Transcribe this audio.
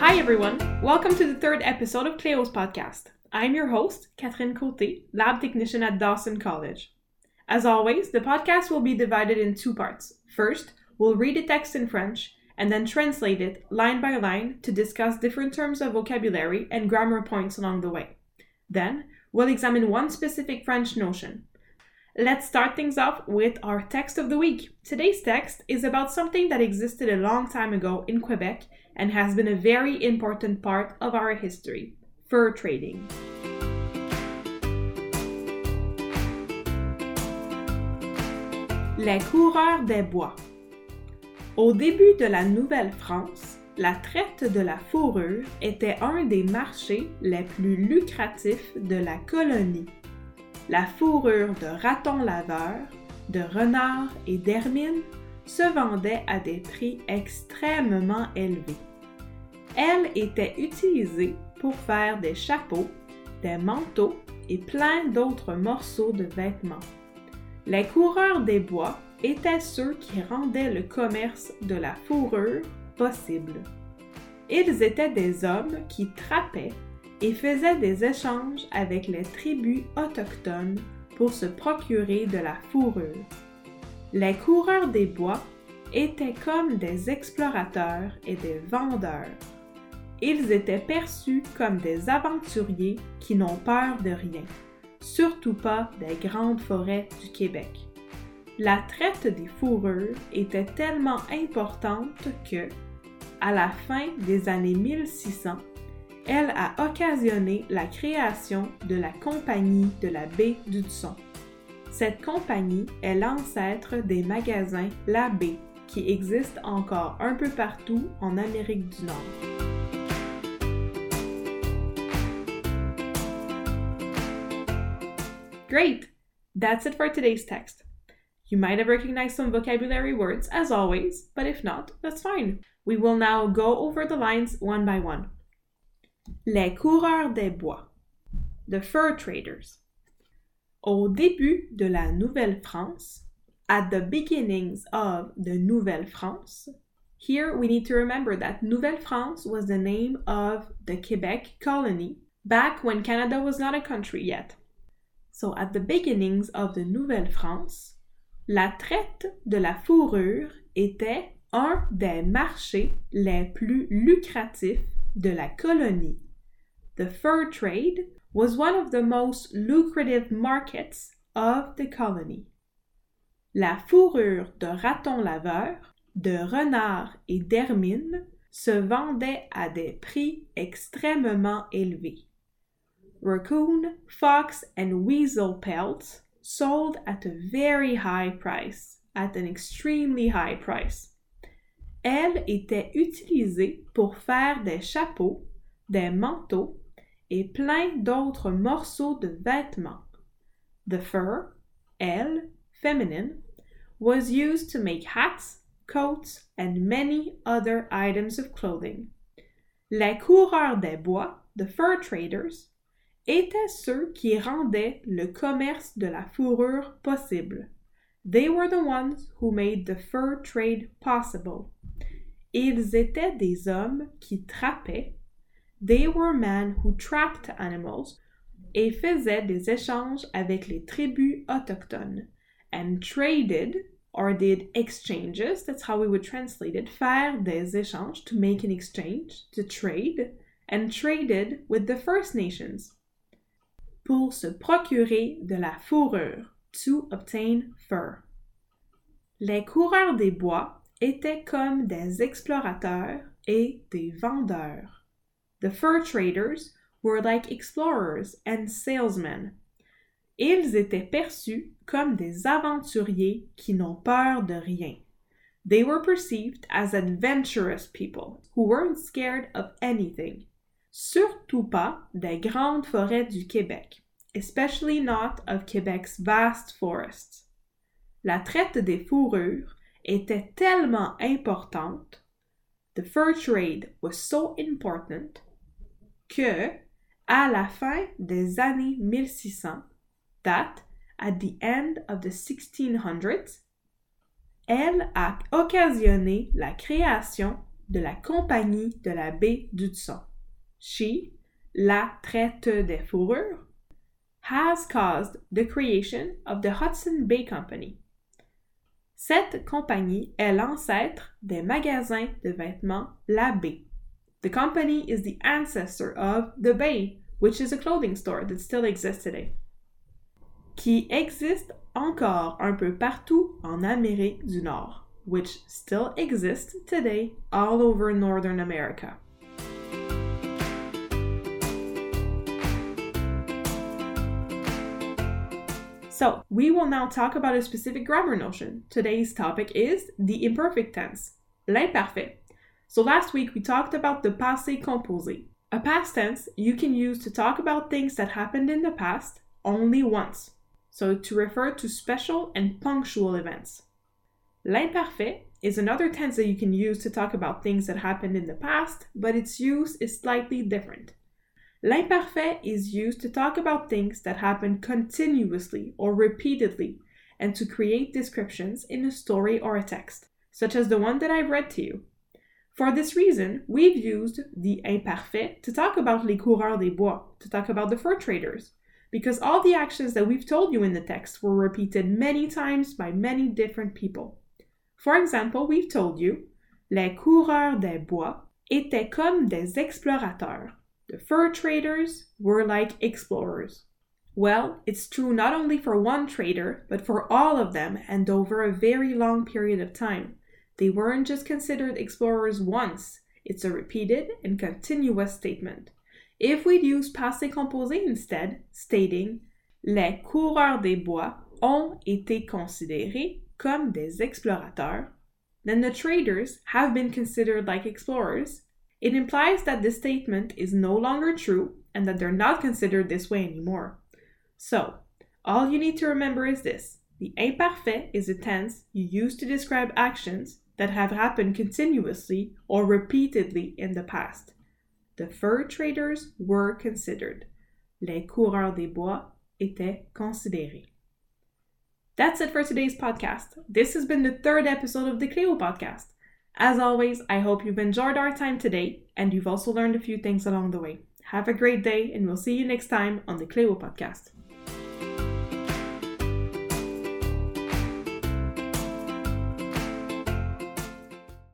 Hi, everyone. Welcome to the third episode of Cleo's podcast. I'm your host, Catherine Cote, lab technician at Dawson College. As always, the podcast will be divided in two parts. First, we'll read a text in French and then translate it line by line to discuss different terms of vocabulary and grammar points along the way. Then, we'll examine one specific French notion. Let's start things off with our text of the week. Today's text is about something that existed a long time ago in Quebec and has been a very important part of our history fur trading. Les coureurs des bois. Au début de la Nouvelle-France, la traite de la fourrure était un des marchés les plus lucratifs de la colonie. La fourrure de raton laveur, de renard et d'hermine se vendait à des prix extrêmement élevés. Elle était utilisée pour faire des chapeaux, des manteaux et plein d'autres morceaux de vêtements. Les coureurs des bois étaient ceux qui rendaient le commerce de la fourrure possible. Ils étaient des hommes qui trappaient et faisaient des échanges avec les tribus autochtones pour se procurer de la fourrure. Les coureurs des bois étaient comme des explorateurs et des vendeurs. Ils étaient perçus comme des aventuriers qui n'ont peur de rien, surtout pas des grandes forêts du Québec. La traite des fourrures était tellement importante que, à la fin des années 1600, elle a occasionné la création de la Compagnie de la baie d'Hudson. Cette compagnie est l'ancêtre des magasins La Baie qui existent encore un peu partout en Amérique du Nord. Great! That's it for today's text. You might have recognized some vocabulary words, as always, but if not, that's fine. We will now go over the lines one by one. Les coureurs des bois. The fur traders. Au début de la Nouvelle-France, at the beginnings of the Nouvelle-France, here we need to remember that Nouvelle-France was the name of the Quebec colony back when Canada was not a country yet. So at the beginnings of the Nouvelle-France, la traite de la fourrure était un des marchés les plus lucratifs de la colonie. The fur trade was one of the most lucrative markets of the colony. La fourrure de raton laveur, de renard et d'hermine se vendait à des prix extrêmement élevés. Raccoon, fox, and weasel pelts sold at a very high price, at an extremely high price. Elle était utilisée pour faire des chapeaux, des manteaux et plein d'autres morceaux de vêtements. The fur, elle, feminine, was used to make hats, coats, and many other items of clothing. Les coureurs des bois, the fur traders, étaient ceux qui rendaient le commerce de la fourrure possible. They were the ones who made the fur trade possible. Ils étaient des hommes qui trappaient. They were men who trapped animals et faisaient des échanges avec les tribus autochtones. And traded or did exchanges, that's how we would translate it, faire des échanges, to make an exchange, to trade, and traded with the First Nations. Pour se procurer de la fourrure, to obtain fur. Les coureurs des bois étaient comme des explorateurs et des vendeurs. The fur traders were like explorers and salesmen. Ils étaient perçus comme des aventuriers qui n'ont peur de rien. They were perceived as adventurous people who weren't scared of anything. Surtout pas des grandes forêts du Québec, especially not of Quebec's vast forests. La traite des fourrures était tellement importante, the fur trade was so important, que, à la fin des années 1600, that, at the end of the 1600s, elle a occasionné la création de la Compagnie de la baie d'Hudson. She, la traite des fourrures, has caused the creation of the Hudson Bay Company. Cette compagnie est l'ancêtre des magasins de vêtements La Baie. The company is the ancestor of The Bay, which is a clothing store that still exists today. Qui existe encore un peu partout en Amérique du Nord, which still exists today all over Northern America. So, we will now talk about a specific grammar notion. Today's topic is the imperfect tense, l'imparfait. So, last week we talked about the passé composé. A past tense you can use to talk about things that happened in the past only once, so to refer to special and punctual events. L'imparfait is another tense that you can use to talk about things that happened in the past, but its use is slightly different. L'imparfait is used to talk about things that happen continuously or repeatedly and to create descriptions in a story or a text, such as the one that I've read to you. For this reason, we've used the imparfait to talk about les coureurs des bois, to talk about the fur traders, because all the actions that we've told you in the text were repeated many times by many different people. For example, we've told you, les coureurs des bois étaient comme des explorateurs. The fur traders were like explorers. Well, it's true not only for one trader, but for all of them and over a very long period of time. They weren't just considered explorers once, it's a repeated and continuous statement. If we'd use passé composé instead, stating Les coureurs des bois ont été considérés comme des explorateurs, then the traders have been considered like explorers it implies that this statement is no longer true and that they're not considered this way anymore. So, all you need to remember is this the imparfait is a tense you use to describe actions that have happened continuously or repeatedly in the past. The fur traders were considered. Les coureurs des bois étaient considérés. That's it for today's podcast. This has been the third episode of the Cleo podcast. As always, I hope you've enjoyed our time today and you've also learned a few things along the way. Have a great day, and we'll see you next time on the Cleo podcast.